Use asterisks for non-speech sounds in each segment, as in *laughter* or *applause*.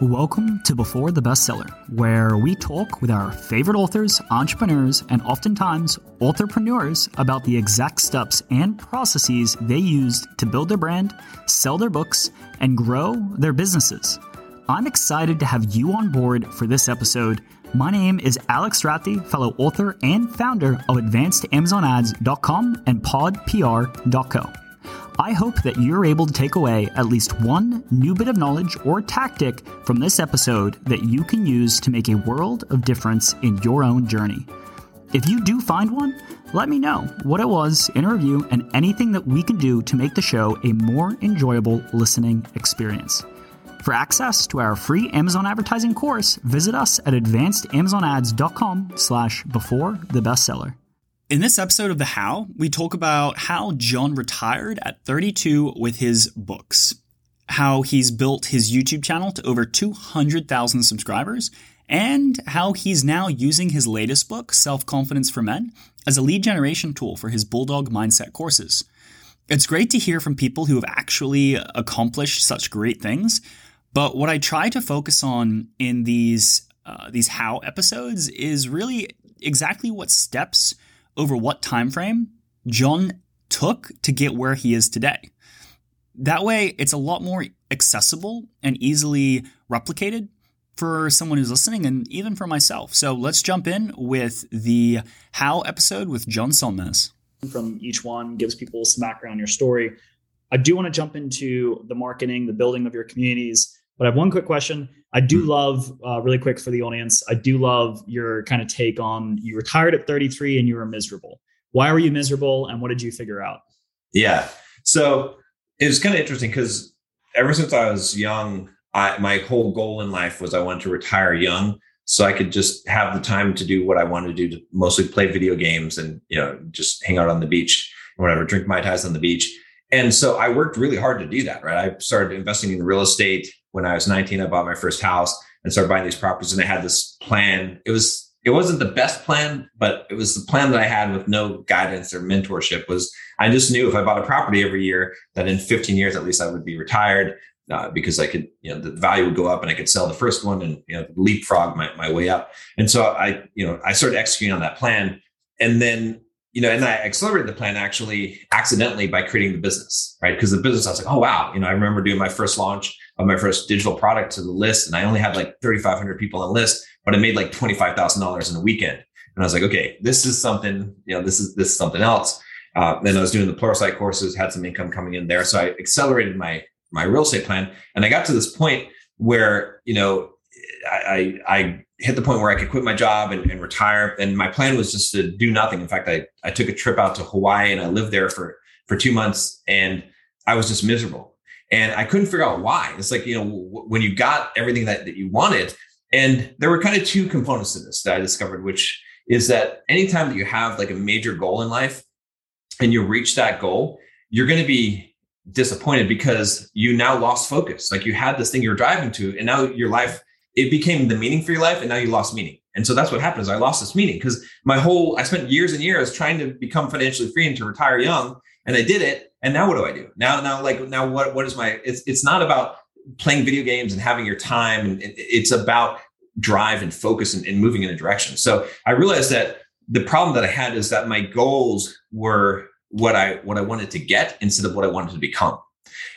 Welcome to Before the Bestseller, where we talk with our favorite authors, entrepreneurs, and oftentimes entrepreneurs about the exact steps and processes they used to build their brand, sell their books, and grow their businesses. I'm excited to have you on board for this episode. My name is Alex Strathdee, fellow author and founder of AdvancedAmazonAds.com and PodPR.co. I hope that you're able to take away at least one new bit of knowledge or tactic from this episode that you can use to make a world of difference in your own journey. If you do find one, let me know what it was in a review and anything that we can do to make the show a more enjoyable listening experience. For access to our free Amazon advertising course, visit us at advancedamazonads.com slash before the bestseller. In this episode of The How, we talk about how John retired at 32 with his books, how he's built his YouTube channel to over 200,000 subscribers, and how he's now using his latest book, Self Confidence for Men, as a lead generation tool for his Bulldog Mindset courses. It's great to hear from people who have actually accomplished such great things, but what I try to focus on in these uh, these how episodes is really exactly what steps over what time frame John took to get where he is today. That way, it's a lot more accessible and easily replicated for someone who's listening and even for myself. So let's jump in with the How episode with John Sonmez. From each one gives people some background on your story. I do want to jump into the marketing, the building of your communities, but I have one quick question. I do hmm. love, uh, really quick for the audience, I do love your kind of take on you retired at 33 and you were miserable. Why were you miserable and what did you figure out? Yeah. So it was kind of interesting because ever since I was young, I, my whole goal in life was I wanted to retire young so I could just have the time to do what I wanted to do, to mostly play video games and, you know, just hang out on the beach or whatever, drink Mai Tais on the beach. And so I worked really hard to do that, right? I started investing in real estate when I was 19, I bought my first house and started buying these properties. And I had this plan. It was, it wasn't the best plan, but it was the plan that I had with no guidance or mentorship was I just knew if I bought a property every year that in 15 years, at least I would be retired. Uh, because I could, you know, the value would go up and I could sell the first one and, you know, leapfrog my, my way up. And so I, you know, I started executing on that plan. And then you know, and I accelerated the plan actually accidentally by creating the business, right? Because the business, I was like, oh wow, you know, I remember doing my first launch of my first digital product to the list, and I only had like 3,500 people on the list, but I made like $25,000 in a weekend. And I was like, okay, this is something, you know, this is this is something else. Uh, then I was doing the Pluralsight courses, had some income coming in there, so I accelerated my my real estate plan, and I got to this point where you know I, I hit the point where I could quit my job and, and, retire. And my plan was just to do nothing. In fact, I, I took a trip out to Hawaii and I lived there for, for two months and I was just miserable. And I couldn't figure out why. It's like, you know, when you got everything that, that you wanted. And there were kind of two components to this that I discovered, which is that anytime that you have like a major goal in life and you reach that goal, you're going to be disappointed because you now lost focus. Like you had this thing you're driving to, and now your life it became the meaning for your life and now you lost meaning and so that's what happens i lost this meaning because my whole i spent years and years trying to become financially free and to retire young and i did it and now what do i do? Now now like now what what is my it's it's not about playing video games and having your time and it's about drive and focus and, and moving in a direction. So i realized that the problem that i had is that my goals were what i what i wanted to get instead of what i wanted to become.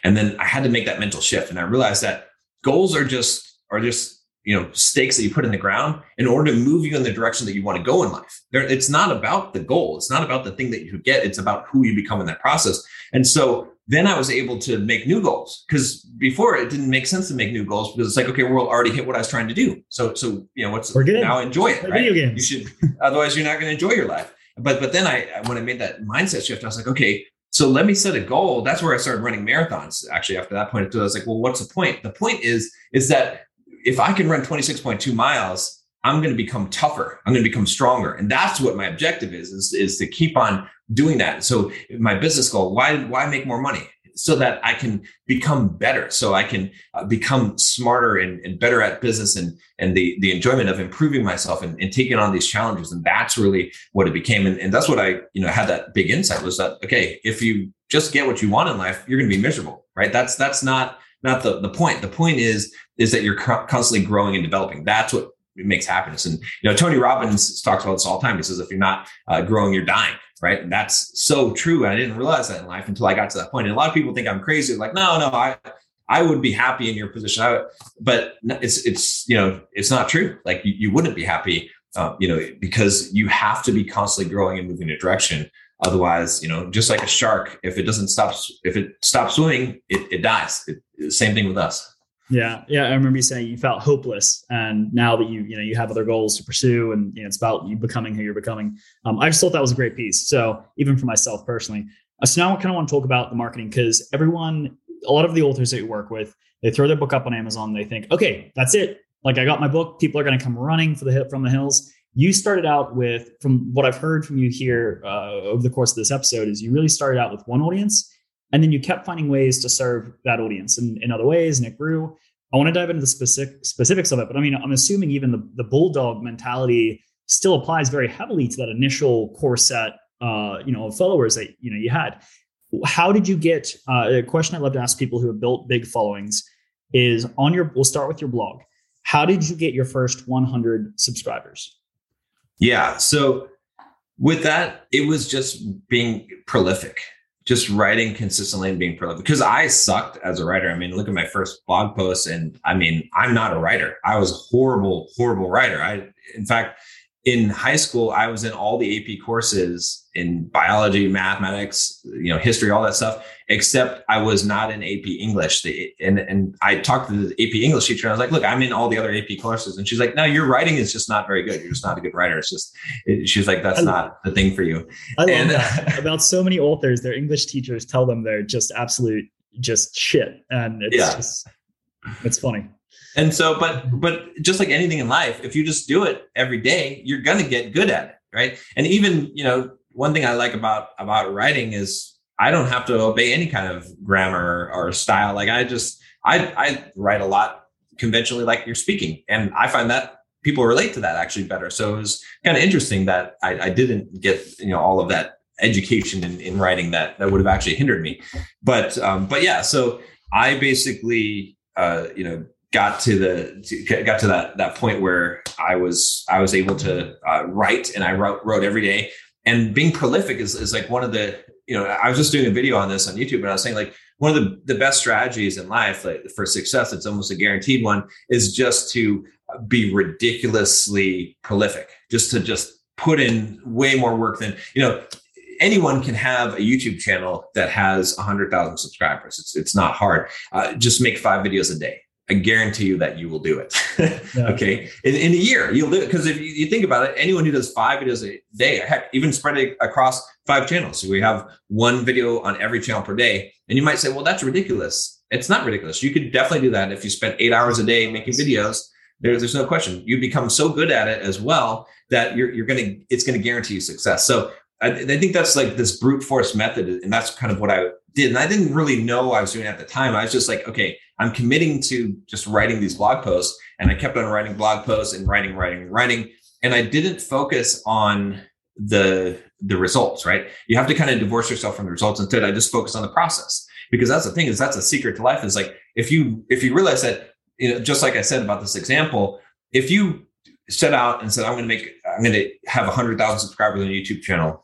And then i had to make that mental shift. And i realized that goals are just are just you know stakes that you put in the ground in order to move you in the direction that you want to go in life. There, it's not about the goal. It's not about the thing that you get. It's about who you become in that process and so then i was able to make new goals because before it didn't make sense to make new goals because it's like okay we'll already hit what i was trying to do so so you know what's We're good. now enjoy it right? video games. you should otherwise you're not going to enjoy your life but but then i when i made that mindset shift i was like okay so let me set a goal. That's where I started running marathons. Actually, after that point, I was like, well, what's the point? The point is, is that if I can run 26.2 miles, I'm going to become tougher. I'm going to become stronger. And that's what my objective is, is, is to keep on doing that. So my business goal, why, why make more money? So that I can become better, so I can uh, become smarter and, and, better at business and, and the, the enjoyment of improving myself and, and taking on these challenges. And that's really what it became. And, and that's what I, you know, had that big insight was that, okay, if you just get what you want in life, you're going to be miserable, right? That's, that's not, not the the point. The point is is that you're constantly growing and developing. That's what makes happiness. And you know, Tony Robbins talks about this all the time. He says, if you're not uh, growing, you're dying. Right. And that's so true. And I didn't realize that in life until I got to that point. And a lot of people think I'm crazy. Like, no, no, I, I would be happy in your position. I, but it's, it's, you know, it's not true. Like you, you wouldn't be happy, uh, you know, because you have to be constantly growing and moving in a direction. Otherwise, you know, just like a shark, if it doesn't stop, if it stops swimming, it, it dies. It, same thing with us. Yeah, yeah. I remember you saying you felt hopeless, and now that you you know you have other goals to pursue, and you know it's about you becoming who you're becoming. Um, I just thought that was a great piece. So even for myself personally, uh, so now I kind of want to talk about the marketing because everyone, a lot of the authors that you work with, they throw their book up on Amazon. They think, okay, that's it. Like I got my book. People are going to come running for the from the hills. You started out with, from what I've heard from you here uh, over the course of this episode, is you really started out with one audience and then you kept finding ways to serve that audience in, in other ways, and it grew. I want to dive into the specific specifics of it, but I mean, I'm assuming even the, the bulldog mentality still applies very heavily to that initial core set, uh, you know, of followers that you know you had. How did you get? Uh, a question I love to ask people who have built big followings is on your. We'll start with your blog. How did you get your first 100 subscribers? Yeah, so with that, it was just being prolific just writing consistently and being prolific because I sucked as a writer. I mean, look at my first blog post and I mean, I'm not a writer. I was horrible, horrible writer. I, in fact, in high school, I was in all the AP courses in biology, mathematics, you know, history, all that stuff, except I was not in AP English. The, and, and I talked to the AP English teacher and I was like, look, I'm in all the other AP courses. And she's like, no, your writing is just not very good. You're just not a good writer. It's just, it, she's like, that's not the thing for you. I love and, that. *laughs* About so many authors, their English teachers tell them they're just absolute, just shit. And it's yeah. just, it's funny. And so, but but just like anything in life, if you just do it every day, you're gonna get good at it, right? And even you know, one thing I like about about writing is I don't have to obey any kind of grammar or style. Like I just I I write a lot conventionally, like you're speaking, and I find that people relate to that actually better. So it was kind of interesting that I, I didn't get you know all of that education in, in writing that that would have actually hindered me. But um, but yeah, so I basically uh, you know got to the to, got to that that point where I was I was able to uh, write and I wrote wrote every day and being prolific is, is like one of the you know I was just doing a video on this on YouTube and I was saying like one of the, the best strategies in life like for success it's almost a guaranteed one is just to be ridiculously prolific just to just put in way more work than you know anyone can have a YouTube channel that has 100,000 subscribers. It's, it's not hard. Uh, just make five videos a day. I guarantee you that you will do it. *laughs* yeah. Okay. In, in, a year, you'll do it. Because if you, you, think about it, anyone who does five videos a day, heck, even spread it across five channels. So we have one video on every channel per day. And you might say, well, that's ridiculous. It's not ridiculous. You could definitely do that if you spent eight hours a day making videos. There, there's no question. You become so good at it as well that you're, you're going to, it's going to guarantee you success. So I, I think that's like this brute force method. And that's kind of what I did. And I didn't really know I was doing at the time. I was just like, okay, I'm committing to just writing these blog posts. And I kept on writing blog posts and writing, writing, writing. And I didn't focus on the the results, right? You have to kind of divorce yourself from the results. Instead, I just focus on the process because that's the thing is that's a secret to life. Is like if you if you realize that you know just like I said about this example, if you set out and said I'm going to make I'm going to have a hundred thousand subscribers on YouTube channel,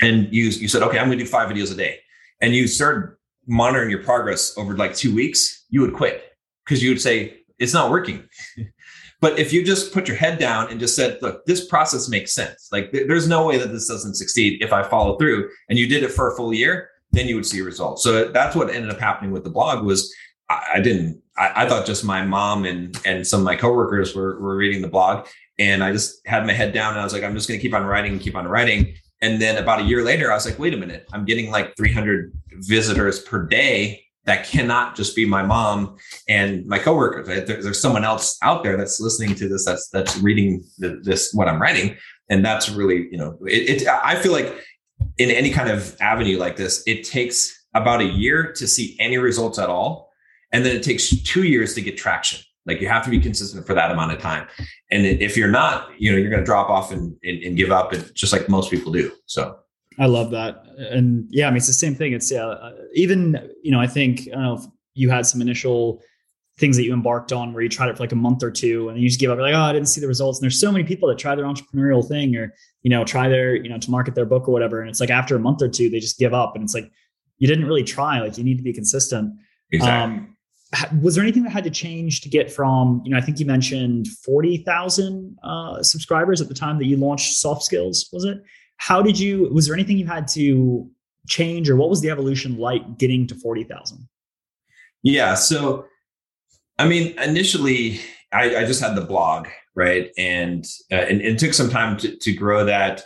and you you said okay I'm going to do five videos a day, and you start monitoring your progress over like two weeks, you would quit because you would say, it's not working. *laughs* but if you just put your head down and just said, look, this process makes sense. Like th- there's no way that this doesn't succeed if I follow through and you did it for a full year, then you would see results. So that's what ended up happening with the blog was I, I didn't, I, I, thought just my mom and, and some of my coworkers were, were reading the blog and I just had my head down and I was like, I'm just going to keep on writing and keep on writing. And then about a year later, I was like, wait a minute, I'm getting like 300 visitors per day. That cannot just be my mom and my coworkers. There's someone else out there that's listening to this, that's that's reading the, this what I'm writing, and that's really you know it, it. I feel like in any kind of avenue like this, it takes about a year to see any results at all, and then it takes two years to get traction. Like you have to be consistent for that amount of time. And if you're not, you know, you're going to drop off and, and, and, give up and just like most people do. So I love that. And yeah, I mean, it's the same thing. It's yeah, uh, even, you know, I think, I don't know if you had some initial things that you embarked on where you tried it for like a month or two and you just give up You're like oh i didn't see the results and there's so many people that try their entrepreneurial thing or you know try their you know to market their book or whatever and it's like after a month or two they just give up and it's like you didn't really try like you need to be consistent exactly. um was there anything that had to change to get from you know i think you mentioned 40000 uh, subscribers at the time that you launched soft skills was it how did you was there anything you had to change or what was the evolution like getting to 40000 yeah so I mean, initially, I, I, just had the blog, right, and, uh, and, and it took some time to, to grow that.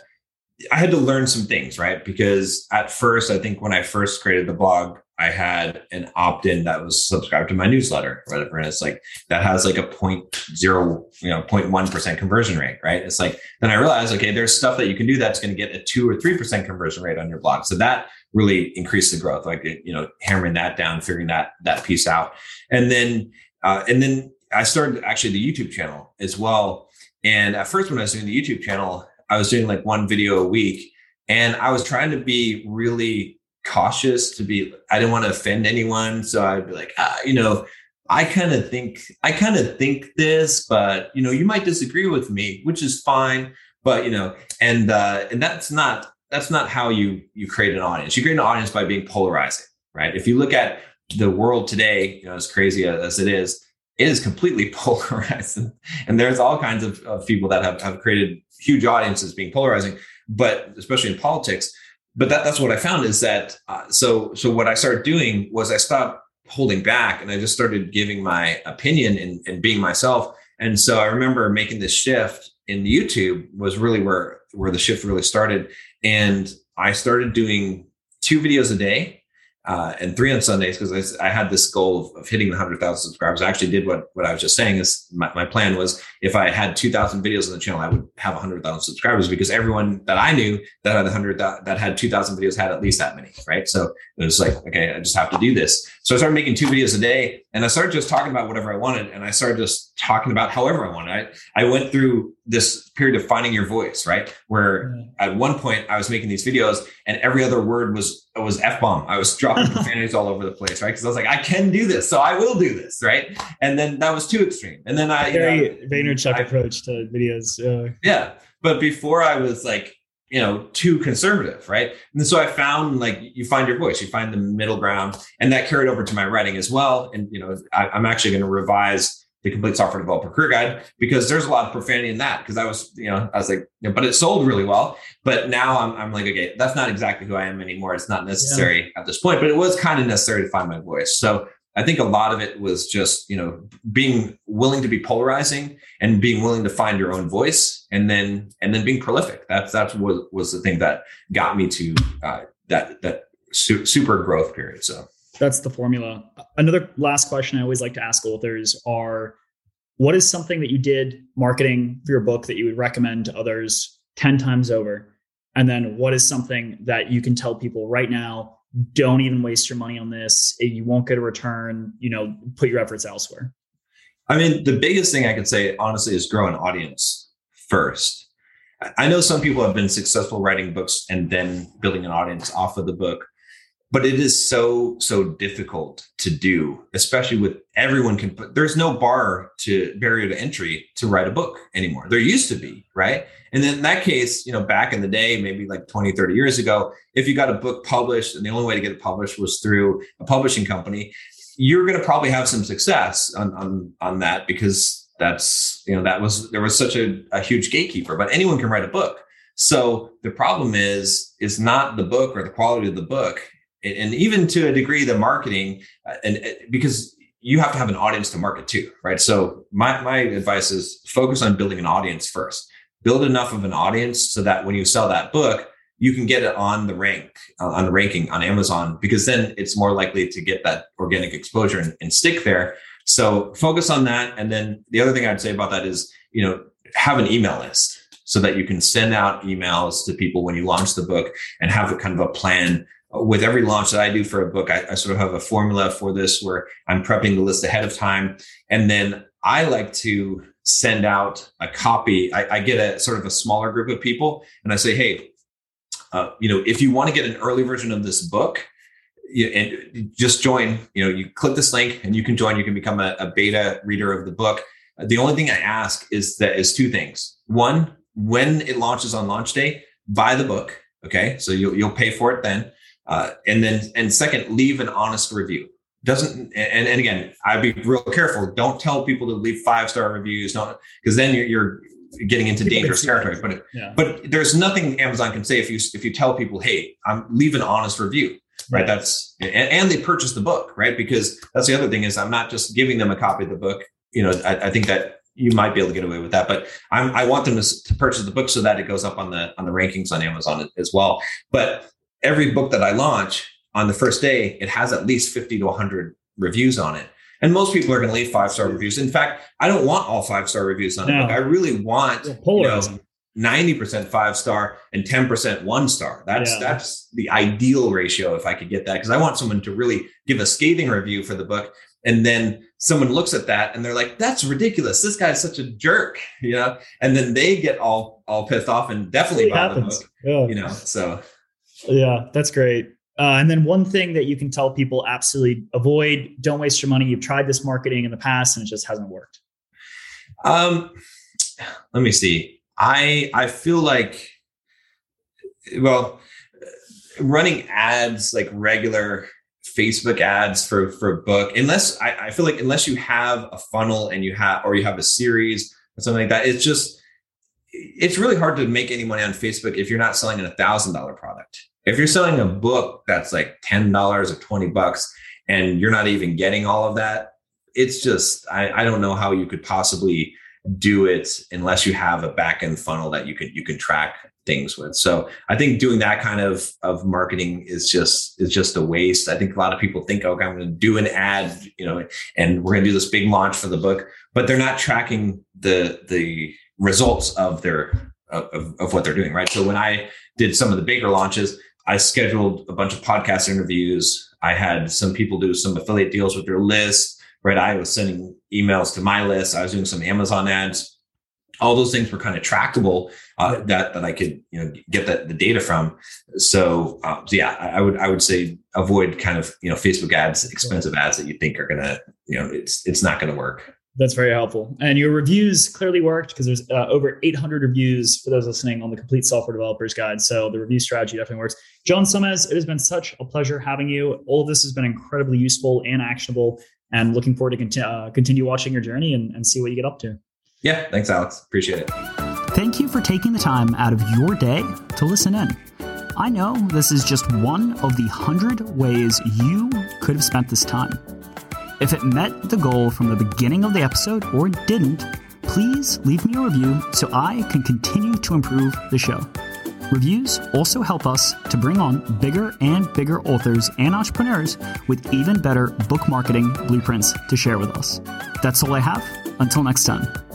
I had to learn some things, right? Because at first, I think when I first created the blog, I had an opt-in that was subscribed to my newsletter, whatever. And it's like that has like a point zero, you know, 0.1 percent conversion rate, right? It's like then I realized, okay, there's stuff that you can do that's going to get a two or three percent conversion rate on your blog. So that really increased the growth, like you know, hammering that down, figuring that that piece out, and then uh, and then I started actually the YouTube channel as well. And at first, when I was doing the YouTube channel, I was doing like one video a week, and I was trying to be really cautious to be. I didn't want to offend anyone, so I'd be like, ah, you know, I kind of think I kind of think this, but you know, you might disagree with me, which is fine. But you know, and uh, and that's not that's not how you you create an audience. You create an audience by being polarizing, right? If you look at the world today, you know, as crazy as it is, it is completely *laughs* polarized. And, there's all kinds of, of people that have, have created huge audiences being polarizing, but especially in politics. But that, that's what I found is that uh, so so what I started doing was I stopped holding back and I just started giving my opinion and, and being myself. And so I remember making this shift in YouTube was really where where the shift really started. And I started doing two videos a day uh, and three on Sundays because I, I, had this goal of, of hitting the 100,000 subscribers. I actually did what, what I was just saying is my, my plan was if I had 2,000 videos on the channel, I would have 100,000 subscribers because everyone that I knew that had 100 that had 2,000 videos had at least that many, right? So it was like, okay, I just have to do this. So I started making two videos a day and I started just talking about whatever I wanted and I started just talking about however I wanted. I, I went through this period of finding your voice, right? Where at one point I was making these videos and every other word was was f bomb. I was dropping *laughs* profanities all over the place, right? Because I was like, I can do this, so I will do this, right? And then that was too extreme. And then I very you know, Vaynerchuk I, approach to videos. Uh, yeah, but before I was like, you know, too conservative, right? And so I found like you find your voice, you find the middle ground, and that carried over to my writing as well. And you know, I, I'm actually going to revise the complete software developer career guide because there's a lot of profanity in that because I was, you know, I was like, you know, but it sold really well. But now I'm, I'm like, okay, that's not exactly who I am anymore. It's not necessary yeah. at this point, but it was kind of necessary to find my voice. So I think a lot of it was just, you know, being willing to be polarizing and being willing to find your own voice and then, and then being prolific. That's, that's what was the thing that got me to uh, that, that su- super growth period. So that's the formula. Another last question I always like to ask authors are what is something that you did marketing for your book that you would recommend to others 10 times over? And then what is something that you can tell people right now, don't even waste your money on this. You won't get a return, you know, put your efforts elsewhere. I mean, the biggest thing I could say honestly is grow an audience first. I know some people have been successful writing books and then building an audience off of the book but it is so so difficult to do especially with everyone can put there's no bar to barrier to entry to write a book anymore. There used to be right? And then in that case you know back in the day maybe like 20 30 years ago if you got a book published and the only way to get it published was through a publishing company you're going to probably have some success on on on that because that's you know that was there was such a, a huge gatekeeper but anyone can write a book. So the problem is is not the book or the quality of the book and even to a degree the marketing uh, and uh, because you have to have an audience to market to right? So my, my advice is focus on building an audience first. Build enough of an audience so that when you sell that book you can get it on the rank uh, on the ranking on amazon because then it's more likely to get that organic exposure and, and stick there. So focus on that. And then the other thing i'd say about that is you know have an email list so that you can send out emails to people when you launch the book and have a kind of a plan with every launch that I do for a book, I, I, sort of have a formula for this where I'm prepping the list ahead of time. And then I like to send out a copy. I, I get a sort of a smaller group of people and I say, hey, uh, you know, if you want to get an early version of this book, you, and just join. You know, you click this link and you can join. You can become a, a beta reader of the book. The only thing I ask is that is two things. One, when it launches on launch day, buy the book. Okay, so you'll you'll pay for it then. Uh, and then and second, leave an honest review. Doesn't and, and again, I'd be real careful. Don't tell people to leave five star reviews, Don't because then you're, you're getting into dangerous territory. But yeah. but there's nothing Amazon can say if you if you tell people, hey, I'm leave an honest review right that's and, and, they purchase the book right because that's the other thing is i'm not just giving them a copy of the book you know i, I think that you might be able to get away with that but I'm, i want them to, to, purchase the book so that it goes up on the on the rankings on amazon as well but every book that i launch on the first day it has at least 50 to 100 reviews on it and most people are going to leave five star reviews in fact i don't want all five star reviews on no. book i really want you know, 90% five star and 10% one star. That's yeah. that's the ideal ratio if I could get that because I want someone to really give a scathing review for the book and then someone looks at that and they're like that's ridiculous. This guy's such a jerk, you know? And then they get all all pissed off and definitely buy the book. Yeah. You know, so yeah, that's great. Uh, and then one thing that you can tell people absolutely avoid: don't waste your money. You've tried this marketing in the past and it just hasn't worked. Um, let me see I I feel like well running ads like regular Facebook ads for for a book unless I, I feel like unless you have a funnel and you have or you have a series or something like that it's just it's really hard to make any money on Facebook if you're not selling a thousand dollar product if you're selling a book that's like ten dollars or twenty bucks and you're not even getting all of that it's just I, I don't know how you could possibly do it unless you have a back end funnel that you can you can track things with. So I think doing that kind of of marketing is just is just a waste. I think a lot of people think, okay, I'm going to do an ad, you know, and we're going to do this big launch for the book, but they're not tracking the the results of their of, of what they're doing, right? So when I did some of the bigger launches, I scheduled a bunch of podcast interviews. I had some people do some affiliate deals with their list right? I was sending emails to my list. I was doing some Amazon ads. All those things were kind of trackable uh, that that I could you know get the, the data from. So, um, so yeah, I, I, would I would say avoid kind of you know Facebook ads, expensive ads that you think are gonna you know it's it's not gonna work. That's very helpful. And your reviews clearly worked because there's uh, over 800 reviews for those listening on the Complete Software Developers Guide. So the review strategy definitely works. John Sonmez, it has been such a pleasure having you. All of this has been incredibly useful and actionable and looking forward to conti- uh, continue watching your journey and, and see what you get up to. Yeah, thanks, Alex. Appreciate it. Thank you for taking the time out of your day to listen in. I know this is just one of the hundred ways you could have spent this time. If it met the goal from the beginning of the episode or didn't, please leave me a review so I can continue to improve the show. Reviews also help us to bring on bigger and bigger authors and entrepreneurs with even better book marketing blueprints to share with us. That's all I have. Until next time.